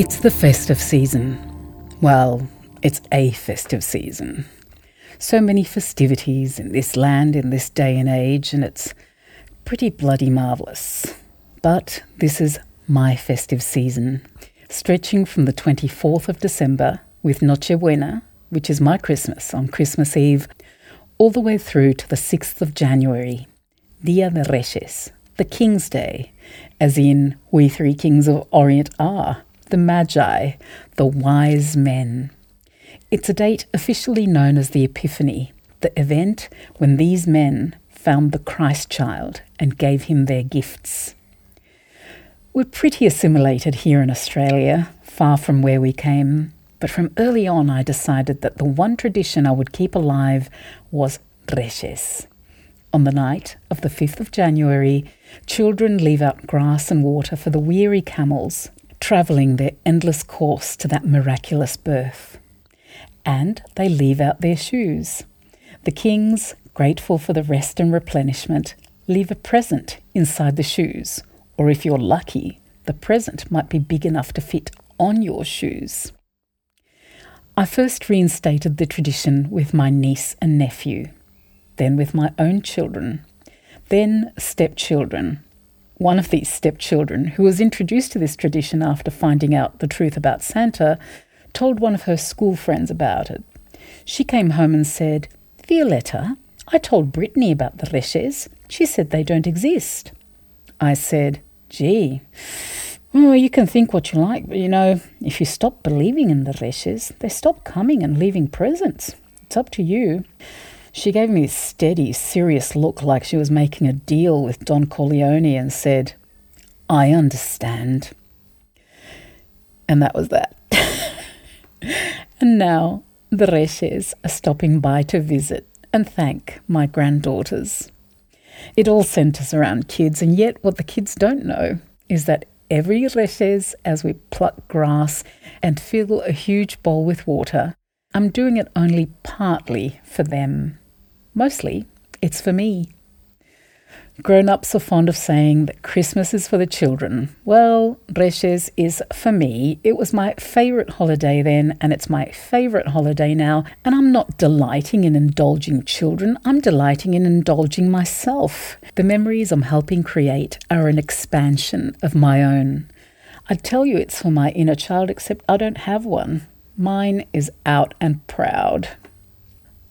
It's the festive season. Well, it's a festive season. So many festivities in this land in this day and age, and it's pretty bloody marvellous. But this is my festive season, stretching from the 24th of December with Noche Buena, which is my Christmas on Christmas Eve, all the way through to the 6th of January, Dia de Reyes, the King's Day, as in we three kings of Orient are the Magi, the wise men. It's a date officially known as the Epiphany, the event when these men found the Christ child and gave him their gifts. We're pretty assimilated here in Australia, far from where we came, but from early on I decided that the one tradition I would keep alive was Reyes. On the night of the 5th of January, children leave out grass and water for the weary camels travelling their endless course to that miraculous birth. And they leave out their shoes. The kings, grateful for the rest and replenishment, leave a present inside the shoes, or if you're lucky, the present might be big enough to fit on your shoes. I first reinstated the tradition with my niece and nephew, then with my own children, then stepchildren, one of these stepchildren, who was introduced to this tradition after finding out the truth about Santa, told one of her school friends about it. She came home and said, Violetta, I told Brittany about the Reyes. She said they don't exist. I said, Gee, well, you can think what you like, but you know, if you stop believing in the Reyes, they stop coming and leaving presents. It's up to you. She gave me a steady, serious look like she was making a deal with Don Corleone and said, I understand. And that was that. and now the Reyes are stopping by to visit and thank my granddaughters. It all centres around kids, and yet what the kids don't know is that every Reyes, as we pluck grass and fill a huge bowl with water, I'm doing it only partly for them. Mostly, it's for me. Grown ups are fond of saying that Christmas is for the children. Well, Reyes is for me. It was my favourite holiday then, and it's my favourite holiday now. And I'm not delighting in indulging children, I'm delighting in indulging myself. The memories I'm helping create are an expansion of my own. I'd tell you it's for my inner child, except I don't have one. Mine is out and proud.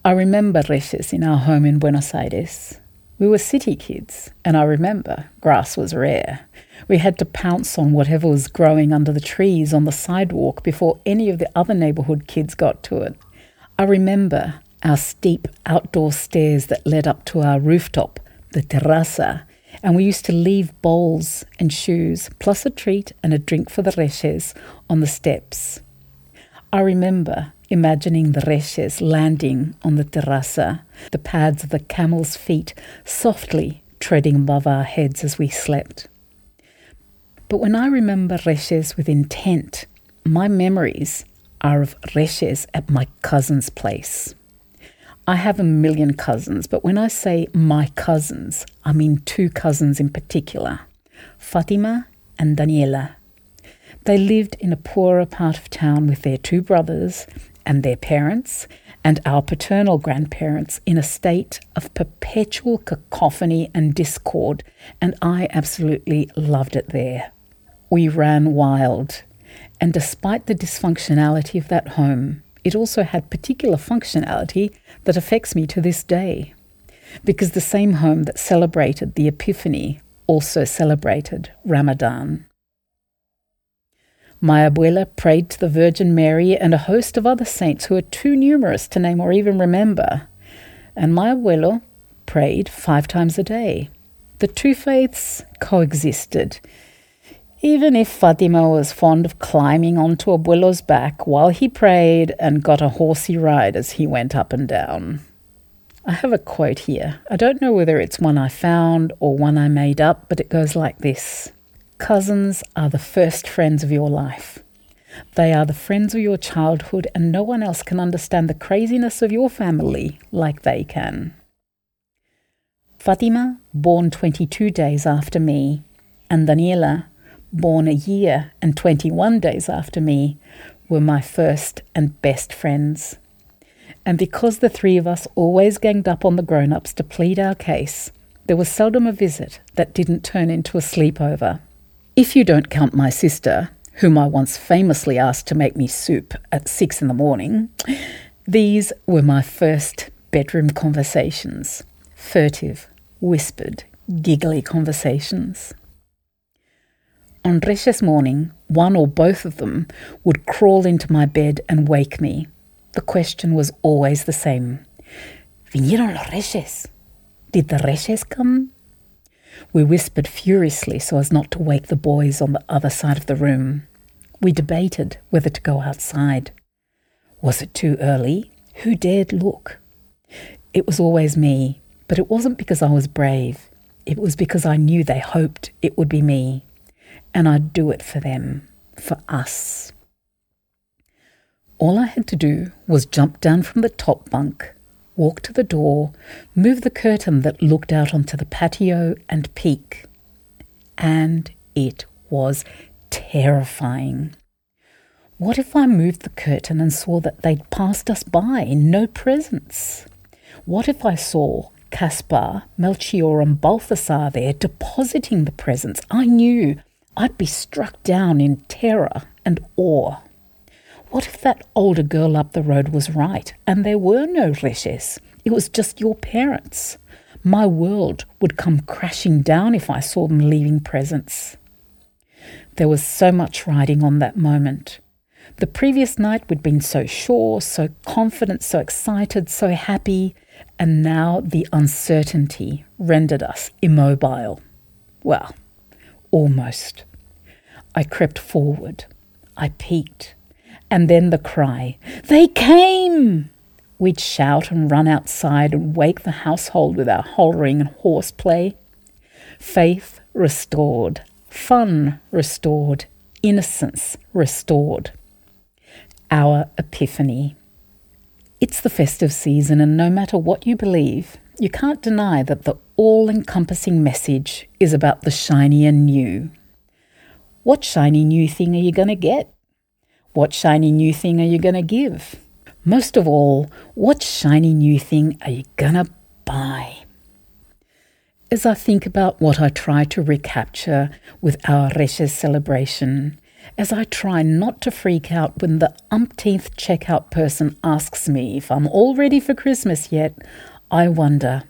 I remember Reyes in our home in Buenos Aires. We were city kids, and I remember grass was rare. We had to pounce on whatever was growing under the trees on the sidewalk before any of the other neighbourhood kids got to it. I remember our steep outdoor stairs that led up to our rooftop, the terraza, and we used to leave bowls and shoes, plus a treat and a drink for the Reyes, on the steps. I remember imagining the Reyes landing on the terraza, the pads of the camel's feet softly treading above our heads as we slept. But when I remember Reyes with intent, my memories are of Reyes at my cousin's place. I have a million cousins, but when I say my cousins, I mean two cousins in particular Fatima and Daniela. They lived in a poorer part of town with their two brothers and their parents and our paternal grandparents in a state of perpetual cacophony and discord, and I absolutely loved it there. We ran wild, and despite the dysfunctionality of that home, it also had particular functionality that affects me to this day. Because the same home that celebrated the Epiphany also celebrated Ramadan. My abuela prayed to the Virgin Mary and a host of other saints who are too numerous to name or even remember. And my abuelo prayed five times a day. The two faiths coexisted. Even if Fatima was fond of climbing onto abuelo's back while he prayed and got a horsey ride as he went up and down. I have a quote here. I don't know whether it's one I found or one I made up, but it goes like this. Cousins are the first friends of your life. They are the friends of your childhood, and no one else can understand the craziness of your family like they can. Fatima, born 22 days after me, and Daniela, born a year and 21 days after me, were my first and best friends. And because the three of us always ganged up on the grown ups to plead our case, there was seldom a visit that didn't turn into a sleepover. If you don't count my sister, whom I once famously asked to make me soup at six in the morning, these were my first bedroom conversations furtive, whispered, giggly conversations. On Reyes morning, one or both of them would crawl into my bed and wake me. The question was always the same Vinieron los Reyes? Did the Reyes come? We whispered furiously so as not to wake the boys on the other side of the room. We debated whether to go outside. Was it too early? Who dared look? It was always me, but it wasn't because I was brave. It was because I knew they hoped it would be me, and I'd do it for them, for us. All I had to do was jump down from the top bunk, walk to the door, move the curtain that looked out onto the patio, and peek. And it was terrifying. What if I moved the curtain and saw that they'd passed us by, in no presents? What if I saw Caspar, Melchior, and Balthasar there depositing the presents? I knew I'd be struck down in terror and awe. What if that older girl up the road was right and there were no Reyes? It was just your parents. My world would come crashing down if I saw them leaving presents. There was so much riding on that moment. The previous night we'd been so sure, so confident, so excited, so happy, and now the uncertainty rendered us immobile. Well, almost. I crept forward. I peeked. And then the cry, They came! We'd shout and run outside and wake the household with our hollering and horseplay. Faith restored, fun restored, innocence restored our epiphany. It's the festive season, and no matter what you believe, you can't deny that the all encompassing message is about the shiny and new. What shiny new thing are you going to get? What shiny new thing are you going to give? Most of all, what shiny new thing are you going to buy? As I think about what I try to recapture with our Reyes celebration, as I try not to freak out when the umpteenth checkout person asks me if I'm all ready for Christmas yet, I wonder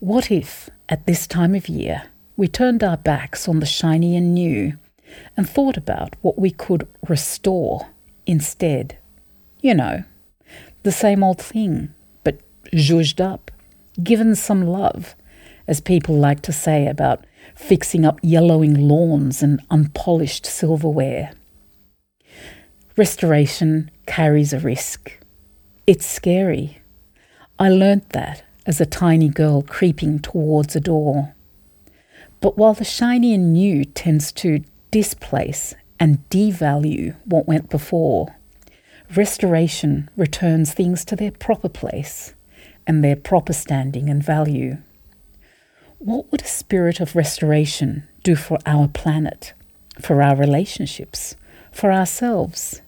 what if, at this time of year, we turned our backs on the shiny and new and thought about what we could restore instead? You know, the same old thing, but zhuzhed up, given some love, as people like to say about fixing up yellowing lawns and unpolished silverware. Restoration carries a risk. It's scary. I learnt that as a tiny girl creeping towards a door. But while the shiny and new tends to displace and devalue what went before, restoration returns things to their proper place and their proper standing and value. What would a spirit of restoration do for our planet, for our relationships, for ourselves?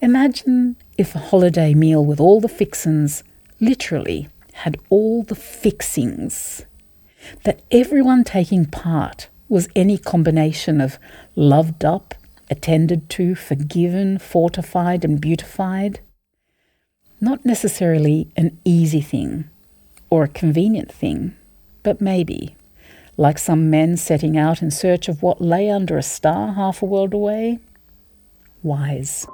Imagine if a holiday meal with all the fixins literally had all the fixings. That everyone taking part was any combination of loved up, attended to, forgiven, fortified, and beautified. Not necessarily an easy thing or a convenient thing but maybe, like some men setting out in search of what lay under a star half a world away, wise.